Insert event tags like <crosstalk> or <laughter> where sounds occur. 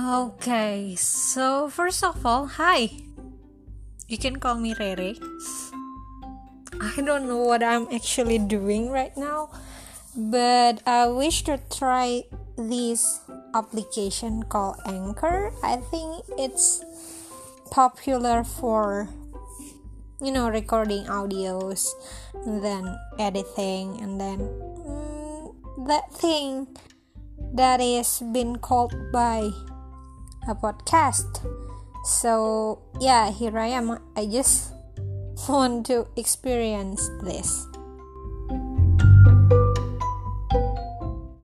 Okay, so first of all, hi. You can call me Rere. I don't know what I'm actually doing right now, but I wish to try this application called Anchor. I think it's popular for you know recording audios and then editing and then mm, that thing that is been called by a podcast. So, yeah, here I am. I just <laughs> want to experience this.